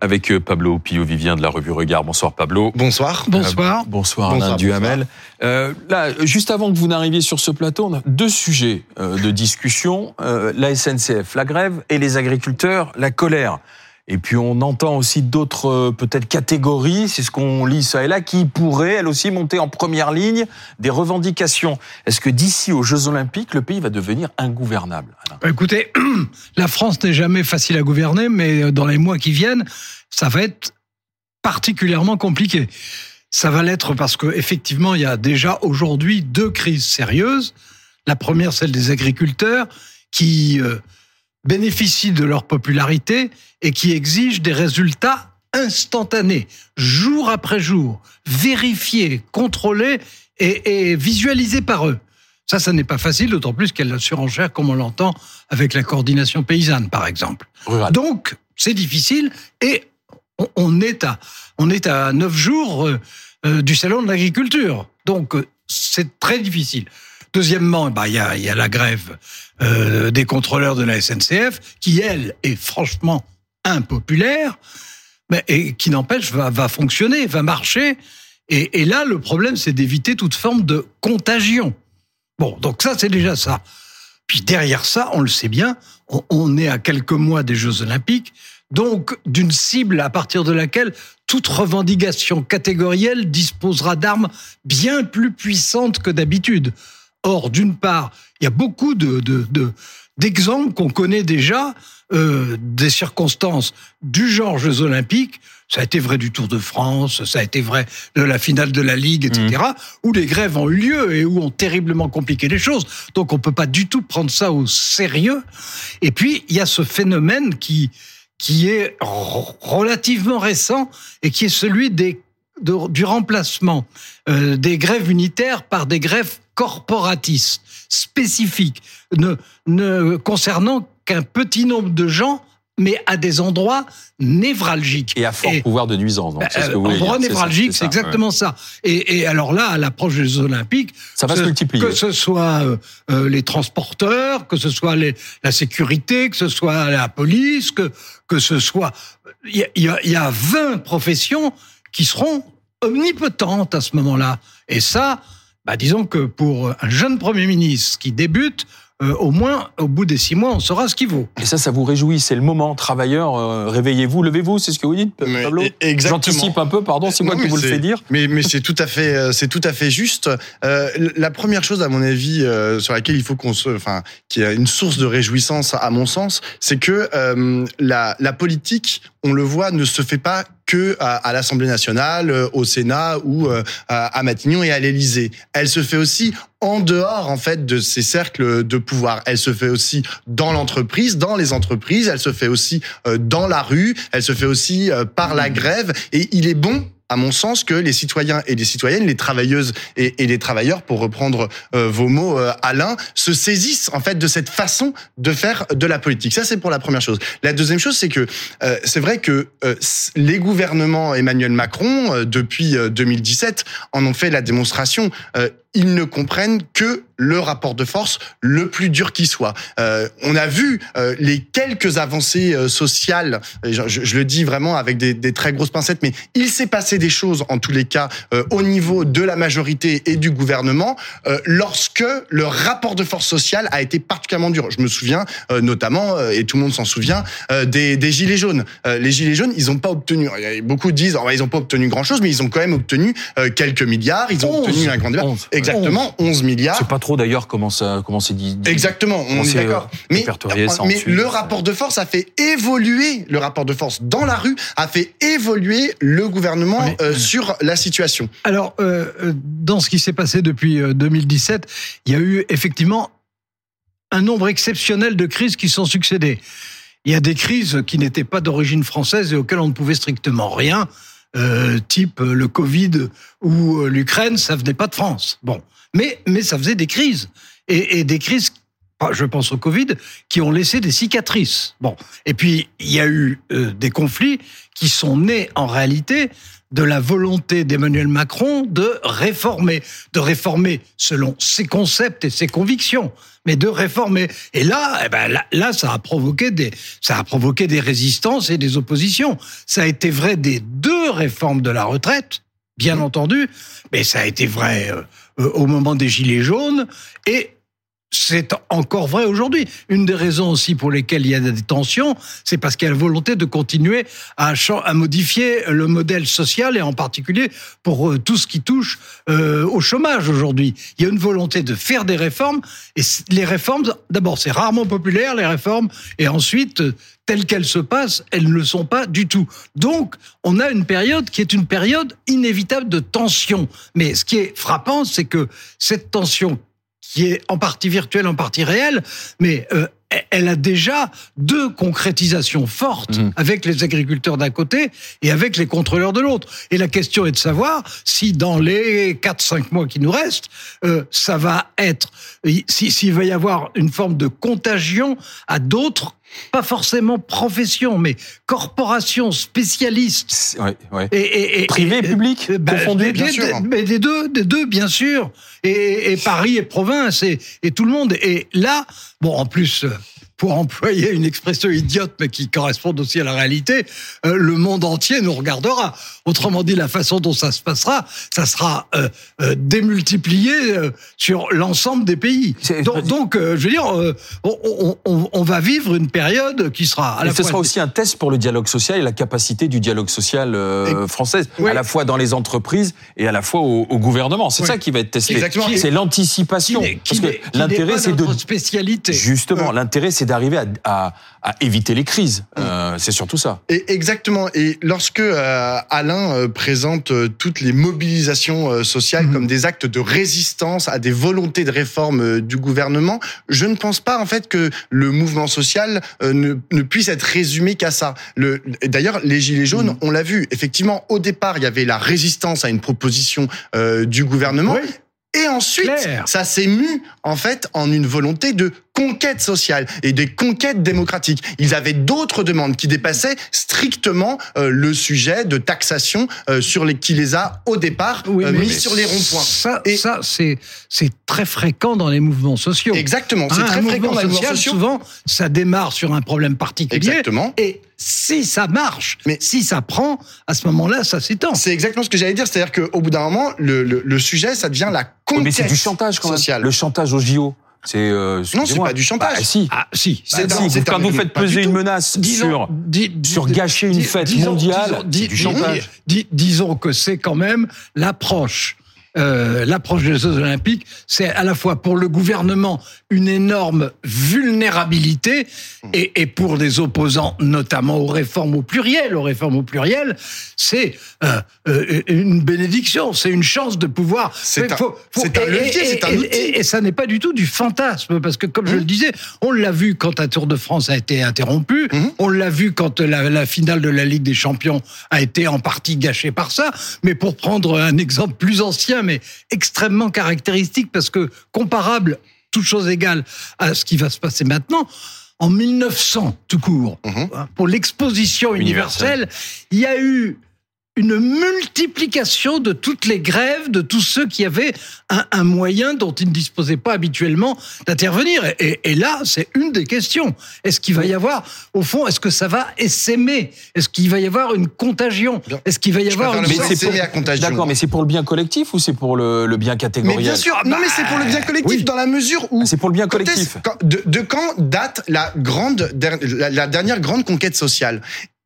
avec euh, Pablo Pillot-Vivien de la revue Regard. Bonsoir Pablo. Bonsoir. Bonsoir. Euh, bonsoir Alain Duhamel. Euh, là, juste avant que vous n'arriviez sur ce plateau, on a deux sujets euh, de discussion. Euh, la SNCF, la grève, et les agriculteurs, la colère. Et puis on entend aussi d'autres euh, peut-être catégories, c'est ce qu'on lit ça et là, qui pourraient elles aussi monter en première ligne des revendications. Est-ce que d'ici aux Jeux Olympiques, le pays va devenir ingouvernable Bah, Écoutez, la France n'est jamais facile à gouverner, mais dans les mois qui viennent, ça va être particulièrement compliqué. Ça va l'être parce que effectivement, il y a déjà aujourd'hui deux crises sérieuses. La première, celle des agriculteurs, qui euh, bénéficient de leur popularité et qui exigent des résultats instantanés, jour après jour, vérifiés, contrôlés et, et visualisés par eux. Ça, ça n'est pas facile, d'autant plus a la surenchère, comme on l'entend avec la coordination paysanne, par exemple. Rural. Donc, c'est difficile et on- on est à, on est à neuf jours euh, euh, du salon de l'agriculture. Donc, euh, c'est très difficile. Deuxièmement, bah, il y, a, y a la grève euh, des contrôleurs de la SNCF, qui, elle, est franchement impopulaire, mais, et qui n'empêche, va, va fonctionner, va marcher. Et, et là, le problème, c'est d'éviter toute forme de contagion. Bon, donc ça, c'est déjà ça. Puis derrière ça, on le sait bien, on, on est à quelques mois des Jeux Olympiques, donc d'une cible à partir de laquelle toute revendication catégorielle disposera d'armes bien plus puissantes que d'habitude. Or, d'une part, il y a beaucoup de, de, de- d'exemples qu'on connaît déjà, euh, des circonstances du genre Jeux Olympiques. Ça a été vrai du Tour de France, ça a été vrai de la finale de la Ligue, etc., où les grèves ont eu lieu et où ont terriblement compliqué les choses. Donc on peut pas du tout prendre ça au sérieux. Et puis, il y a ce phénomène qui, qui est relativement récent et qui est celui des, de- du remplacement euh, des grèves unitaires par des grèves corporatistes, spécifiques, ne, ne concernant qu'un petit nombre de gens, mais à des endroits névralgiques. Et à fort Et- pouvoir de nuisance. Donc, c'est ce que vous euh, voulez dire. endroit C'est ça, exactement ça. Et, et alors là, à l'approche des Olympiques, Ça va que- se multiplier. Que ce soit euh, les transporteurs, que ce soit les, la sécurité, que ce soit la police, que, que ce soit... Y y, il y a 20 professions qui seront omnipotentes à ce moment-là. Et ça, bah, disons que pour un jeune Premier ministre qui débute, euh, au moins, au bout des six mois, on saura ce qu'il vaut. Et ça, ça vous réjouit. C'est le moment. Travailleurs, euh, réveillez-vous, levez-vous. C'est ce que vous dites, Pablo e- exactement. J'anticipe un peu, pardon, c'est moi qui vous le fais dire. Mais, mais c'est tout à fait, euh, c'est tout à fait juste. Euh, la première chose, à mon avis, euh, sur laquelle il faut qu'on se, enfin, qui est une source de réjouissance, à mon sens, c'est que euh, la, la politique, on le voit, ne se fait pas que à, à l'Assemblée nationale, euh, au Sénat ou euh, à, Matignon et à l'Élysée. Elle se fait aussi en dehors en fait de ces cercles de pouvoir. Elle se fait aussi dans l'entreprise, dans les entreprises. Elle se fait aussi euh, dans la rue. Elle se fait aussi par la grève. Et il est bon à mon sens, que les citoyens et les citoyennes, les travailleuses et, les travailleurs, pour reprendre euh, vos mots, euh, Alain, se saisissent en fait de cette façon de faire de la politique. Ça, c'est pour la première chose. La deuxième chose, c'est que euh, c'est vrai que euh, les gouvernements Emmanuel Macron, depuis euh, 2017, en ont fait la démonstration. Ils ne comprennent que le rapport de force le plus dur qui soit. Euh, on a vu euh, les quelques avancées euh, sociales, et je, je- je le dis vraiment avec des, des très grosses pincettes, mais il s'est passé des choses en tous les cas euh, au niveau de la majorité et du gouvernement euh, lorsque le rapport de force sociale a été particulièrement dur. Je me souviens euh, notamment, et tout le monde s'en souvient, euh, des, des gilets jaunes. Euh, les gilets jaunes, ils n'ont pas obtenu. Beaucoup disent, oh, ils n'ont pas obtenu grand chose, mais ils ont quand même obtenu euh, quelques milliards. Ils ont 11. obtenu un grand débat. 11. Exactement, 11 milliards. C'est pas trop d'ailleurs comment ça, comment c'est dit. dit- Exactement, on est d'accord. euh, Mais, ensuite. le rapport de force a fait évoluer, le rapport de force dans la rue a fait évoluer le gouvernement Mais- euh, sur la situation. Alors, euh, euh, dans ce qui s'est passé depuis euh, 2017, il y a eu effectivement un nombre exceptionnel de crises qui sont succédées. Il y a des crises qui n'étaient pas d'origine française et auxquelles on ne pouvait strictement rien, euh, type euh, le Covid ou euh, l'Ukraine, ça venait pas de France. Bon, mais mais ça faisait des crises et, et des crises. Je pense au Covid, qui ont laissé des cicatrices. Bon, et puis il y a eu euh, des conflits qui sont nés en réalité de la volonté d'Emmanuel Macron de réformer, de réformer selon ses concepts et ses convictions, mais de réformer. Et là, eh ben là, là, ça a provoqué des, ça a provoqué des résistances et des oppositions. Ça a été vrai des deux réformes de la retraite, bien Mmh. entendu, mais ça a été vrai euh, euh, au moment des gilets jaunes et c'est encore vrai aujourd'hui. Une des raisons aussi pour lesquelles il y a des tensions, c'est parce qu'il y a la volonté de continuer à, modifier le modèle social et en particulier pour euh, tout ce qui touche euh, au chômage aujourd'hui. Il y a une volonté de faire des réformes et les réformes, d'abord, c'est rarement populaire les réformes et ensuite, euh, telles qu'elles se passent, elles ne le sont pas du tout. Donc, on a une période qui est une période inévitable de tension. Mais ce qui est frappant, c'est que cette tension qui est en partie virtuelle, en partie réelle, mais euh, elle a déjà deux concrétisations fortes Mhm. avec les agriculteurs d'un côté et avec les contrôleurs de l'autre. Et la question est de savoir si dans les 4-5 mois qui nous restent, euh, ça va être, si- s'il va y avoir une forme de contagion à d'autres, pas forcément professions, mais. C'est- ouais, ouais. Et, et- et- Privé et public, euh, bah, confondu, des- bien des- sûr. des- Mais des deux, des deux, bien sûr. Et, Paris et province et, et tout le monde. Et là, bon, en plus, euh, pour employer une expression idiote, mais qui correspond aussi à la réalité, euh, le monde entier nous regardera. Autrement dit, la façon dont ça se passera, ça sera euh, euh, démultiplié sur l'ensemble des pays. Donc, donc, je veux dire, on, on- on- on va vivre une période qui sera à Et la ce fois sera aussi un test pour le dialogue social et la capacité du dialogue social français, Oui. à la fois dans les entreprises et à la fois au, au gouvernement. C'est Oui. ça qui va être testé. Exactement. C'est l'anticipation. Parce que l'intérêt, c'est de notre spécialité. justement, l'intérêt, c'est d'arriver à, à- à éviter les crises. Euh, c'est surtout ça. Et exactement. Et lorsque euh, Alain euh, présente toutes les mobilisations sociales Mhm. comme des actes de résistance à des volontés de réforme du gouvernement, je ne pense pas en fait que le mouvement social ne, ne puisse être résumé qu'à ça. Le, D'ailleurs, les gilets jaunes, Mhm. on l'a vu. Effectivement, au départ, il y avait la résistance à une proposition du gouvernement. Oui. Et ensuite, ça s'est mu en fait en une volonté de conquête sociale et des conquêtes démocratiques. Ils avaient d'autres demandes qui dépassaient strictement euh, le sujet de taxation euh, sur les qui les a au départ Oui, euh, mais mis sur les ronds-points. Ça, Et- ça c'est c'est très fréquent dans les mouvements sociaux. Exactement, c'est Hein, très fréquent dans les mouvements sociaux. Souvent, ça démarre sur un problème particulier. Exactement. Et si ça marche, Mais- si ça prend, à ce moment-là, ça s'étend. C'est exactement ce que j'allais dire, c'est-à-dire qu'au bout d'un moment, le, le, le sujet, ça devient la conquête mais c'est du chantage quand même. Le chantage au JO. C'est euh, Non, c'est pas du chantage. Bah, si. Ah, si. C'est Bah, non. Si, quand vous faites peser une menace Disons- sur dis- sur dis- gâcher une fête disons- mondiale, disons- du chantage. dis- disons que c'est quand même l'approche. Euh, l'approche des Jeux Olympiques, c'est à la fois pour le gouvernement une énorme vulnérabilité et, et pour les opposants, notamment aux réformes au pluriel, aux réformes au pluriel, c'est euh, euh, une bénédiction, c'est une chance de pouvoir. C'est un- faut- faut- c'est un et- levier, et- c'est un outil. et- et ça n'est pas du tout du fantasme, parce que comme je Mmh. le disais, on l'a vu quand la Tour de France a été interrompue, Mmh. on l'a vu quand la, la finale de la Ligue des Champions a été en partie gâchée par ça. Mais pour prendre un exemple plus ancien, mais extrêmement caractéristique, parce que comparable, toute chose égale, à ce qui va se passer maintenant, en 1900, tout court, Mhm. hein, pour l'exposition universelle, il y a eu une multiplication de toutes les grèves de tous ceux qui avaient un, un moyen dont ils ne disposaient pas habituellement d'intervenir. Et, et- et là, c'est une des questions. Est-ce qu'il va y avoir, au fond, est-ce que ça va essaimer? Est-ce qu'il va y avoir une contagion? Est-ce qu'il va y avoir une contagion. D'accord, mais c'est pour le bien collectif ou c'est pour le, le bien Mais catégoriel bien sûr, non mais c'est pour le bien collectif oui. dans la mesure où Ah, C'est pour le bien collectif. quand- de, de quand date la grande la dernière grande conquête sociale?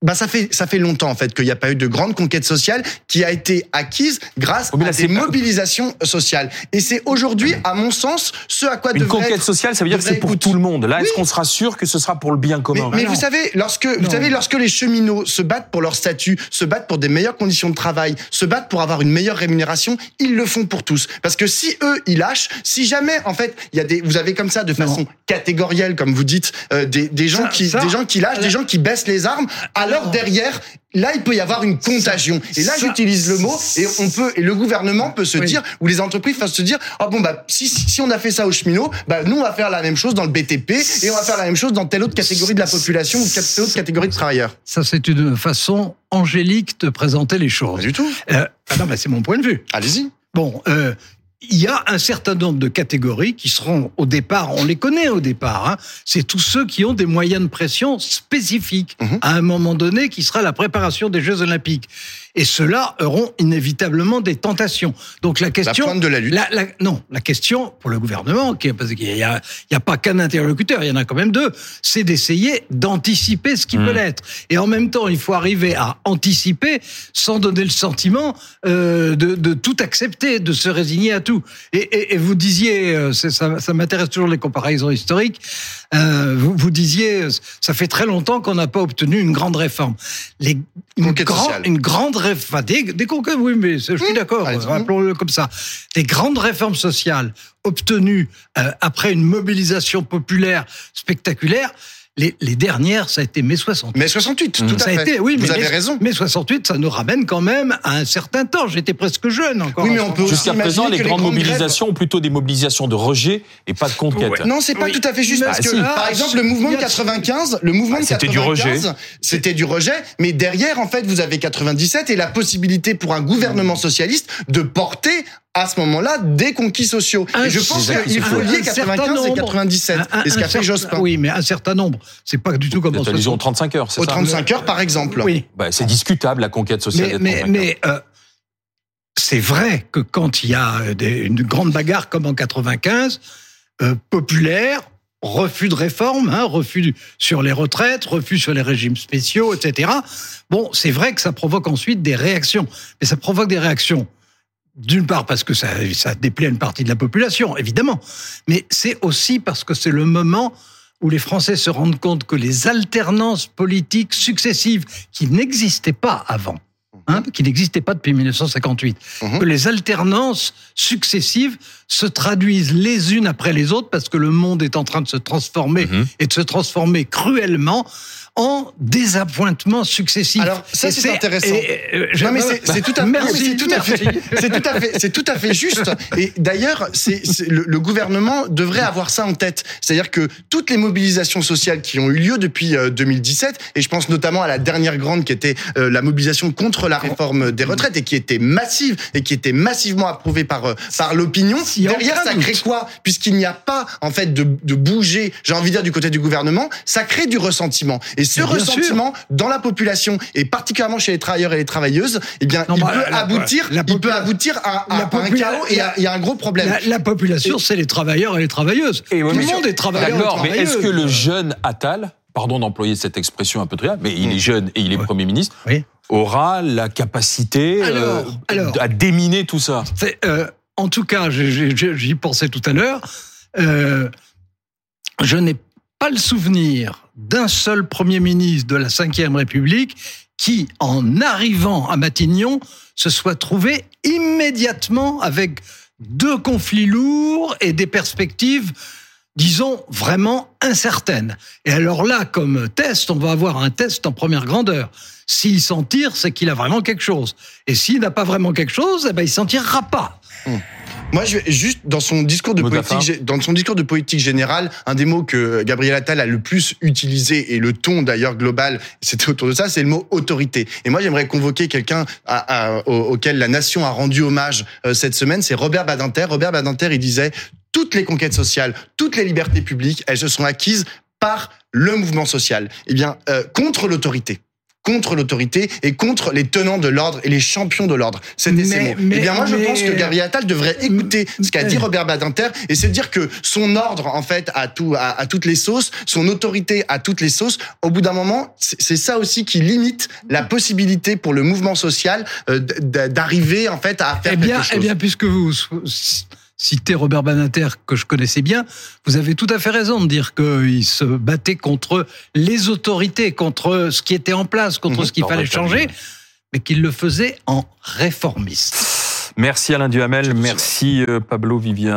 Bah ça fait ça fait longtemps en fait qu'il n'y a pas eu de grande conquête sociale qui a été acquise grâce à des mobilisations sociales. Et c'est aujourd'hui, à mon sens, ce à quoi Une devrait conquête être- sociale, ça veut dire que c'est pour tout le monde. Là, est-ce qu'on sera sûr que ce sera pour le bien commun? Mais Ah vous savez, lorsque vous savez, lorsque les cheminots se battent pour leur statut, se battent pour des meilleures conditions de travail, se battent pour avoir une meilleure rémunération, ils le font pour tous. Parce que si eux, ils lâchent, si jamais, en fait, il y a des, vous avez comme ça, de façon catégorielle, comme vous dites, euh, des, des gens Ça- qui, ça- des gens qui lâchent, des gens qui baissent les armes, à alors derrière, là, il peut y avoir une contagion. Et là, j'utilise le mot, et on peut, et le gouvernement peut se Oui. dire, ou les entreprises peuvent se dire, ah bon, bah, si, si si on a fait ça aux cheminots, bah, nous, on va faire la même chose dans le BTP, et on va faire la même chose dans telle autre catégorie de la population, ou telle autre catégorie de travailleurs. Ça, c'est une façon angélique de présenter les Pas choses. du tout. Euh, ah non, mais c'est mon point de vue. Allez-y. Bon, euh, il y a un certain nombre de catégories qui seront au départ, on les connaît au départ, hein, c'est tous ceux qui ont des moyens de pression spécifiques Mhm. à un moment donné qui sera la préparation des Jeux Olympiques. Et ceux-là auront inévitablement des tentations. Donc la La question... pointe de la lutte. La, la- non, la question pour le gouvernement, qui parce qu'il n'y a, a pas qu'un interlocuteur, il y en a quand même deux, c'est d'essayer d'anticiper ce qui Hmm. peut l'être. Et en même temps, il faut arriver à anticiper sans donner le sentiment euh, de, de tout accepter, de se résigner à tout. Et, et, et vous disiez, euh, ça, ça m'intéresse toujours les comparaisons historiques, euh, vous, vous disiez, ça fait très longtemps qu'on n'a pas obtenu une grande réforme. Les, une, grand- une grande réforme, des, des conquêtes, oui, mais je suis d'accord, allez-y. rappelons-le comme ça. Des grandes réformes sociales obtenues euh, après une mobilisation populaire spectaculaire, les, les dernières, ça a été mai 68. Mais 68, Mmh. tout à ça a fait. été, oui, Vous mais avez mai- raison. mai 68, ça nous ramène quand même à un certain temps. J'étais presque jeune encore. Oui, mais on peut. Jusqu'à présent, les que les grandes grandes mobilisations ont plutôt des mobilisations de rejet et pas de conquête. Ouais. Non, c'est pas Oui. tout à fait juste Mais parce ah, que, par exemple, le mouvement de y a- 95, le mouvement Ah, de c'était du 95, rejet. c'était du rejet, mais derrière, en fait, vous avez 97 et la possibilité pour un gouvernement socialiste de porter à ce moment-là des conquis sociaux. Un- et je pense qu'il faut lier Un certain 95 et nombre. 97. Un- un- et ce qu'a fait Jospin. Oui, mais un certain nombre. C'est pas du tout comme aux 60. 35 heures, c'est Aux ça 35 heures, par exemple. Oui, Bah, C'est discutable, la conquête sociale mais, des 35 mais, mais euh, c'est vrai que quand il y a euh, des- une grande bagarre comme en 95, euh, populaire, refus de réforme, hein, refus sur les retraites, refus sur les régimes spéciaux, etc. Bon, c'est vrai que ça provoque ensuite des réactions, mais ça provoque des réactions. D'une part parce que ça, ça déplaît à une partie de la population, évidemment, mais c'est aussi parce que c'est le moment où les Français se rendent compte que les alternances politiques successives qui n'existaient pas avant, hein, qui n'existaient pas depuis 1958, Mhm. que les alternances successives se traduisent les unes après les autres parce que le monde est en train de se transformer Mhm. et de se transformer cruellement en désappointements successifs. Alors, ça, c'est intéressant. et, euh, je- Non mais c'est c'est tout à fait, Merci, oui, c'est tout à fait, merci. c'est tout à fait, c'est tout à fait juste. Et d'ailleurs, c'est c'est- le, le gouvernement devrait avoir ça en tête. C'est-à-dire que toutes les mobilisations sociales qui ont eu lieu depuis euh, 2017, et je pense notamment à la dernière grande qui était euh, la mobilisation contre la réforme des retraites et qui était massive et qui était massivement approuvée par euh, par l'opinion. Derrière, ça doute. crée quoi? Puisqu'il n'y a pas en fait de, de bouger, j'ai envie de dire du côté du gouvernement, ça crée du ressentiment. Et ce ressentiment dans la population et particulièrement chez les travailleurs et les travailleuses, eh bien, Non, il bah, peut la- aboutir, la il peut aboutir à, à- la à un chaos et à, et à un gros problème. La, la population, c'est les travailleurs et les travailleuses. Et ouais, Tout le monde est travailleur D'accord, mais est-ce que le jeune Attal, pardon d'employer cette expression un peu triviale, mais il est jeune et il est Ouais. Premier ministre, Oui. aura la capacité euh, Alors, alors. à déminer tout ça? C'est, euh, en tout cas, j'y pensais tout à l'heure. euh, je n'ai pas le souvenir d'un seul Premier ministre de la Ve République qui, en arrivant à Matignon, se soit trouvé immédiatement avec deux conflits lourds et des perspectives, disons, vraiment incertaines. Et alors là, comme test, on va avoir un test en première grandeur. S'il s'en tire, c'est qu'il a vraiment quelque chose. Et s'il n'a pas vraiment quelque chose, eh ben, il s'en tirera pas. Moi, je vais juste dans son discours de politique, dans son discours de politique générale, un des mots que Gabriel Attal a le plus utilisé et le ton d'ailleurs global, c'était autour de ça, c'est le mot autorité. Et moi, j'aimerais convoquer quelqu'un à- à- au- auquel la nation a rendu hommage euh, cette semaine, c'est Robert Badinter. Robert Badinter, il disait toutes les conquêtes sociales, toutes les libertés publiques, elles se sont acquises par le mouvement social. Eh bien, euh, contre l'autorité contre l'autorité et contre les tenants de l'ordre et les champions de l'ordre. C'était ces mots. mais- eh bien, moi, je pense que Gabriel Attal devrait écouter ce qu'a dit Robert Badinter et se dire que son ordre, en fait, à tout, à, à toutes les sauces, son autorité à toutes les sauces, au bout d'un moment, c'est ça aussi qui limite la possibilité pour le mouvement social euh, d'arriver, en fait, à faire Eh bien, quelque chose. eh bien, puisque vous citez Robert Banater, que je connaissais bien, vous avez tout à fait raison de dire qu'il se battait contre les autorités, contre ce qui était en place, contre ce qu'il fallait changer, mais qu'il le faisait en réformiste. Merci Alain Duhamel, merci euh, Pablo Vivien.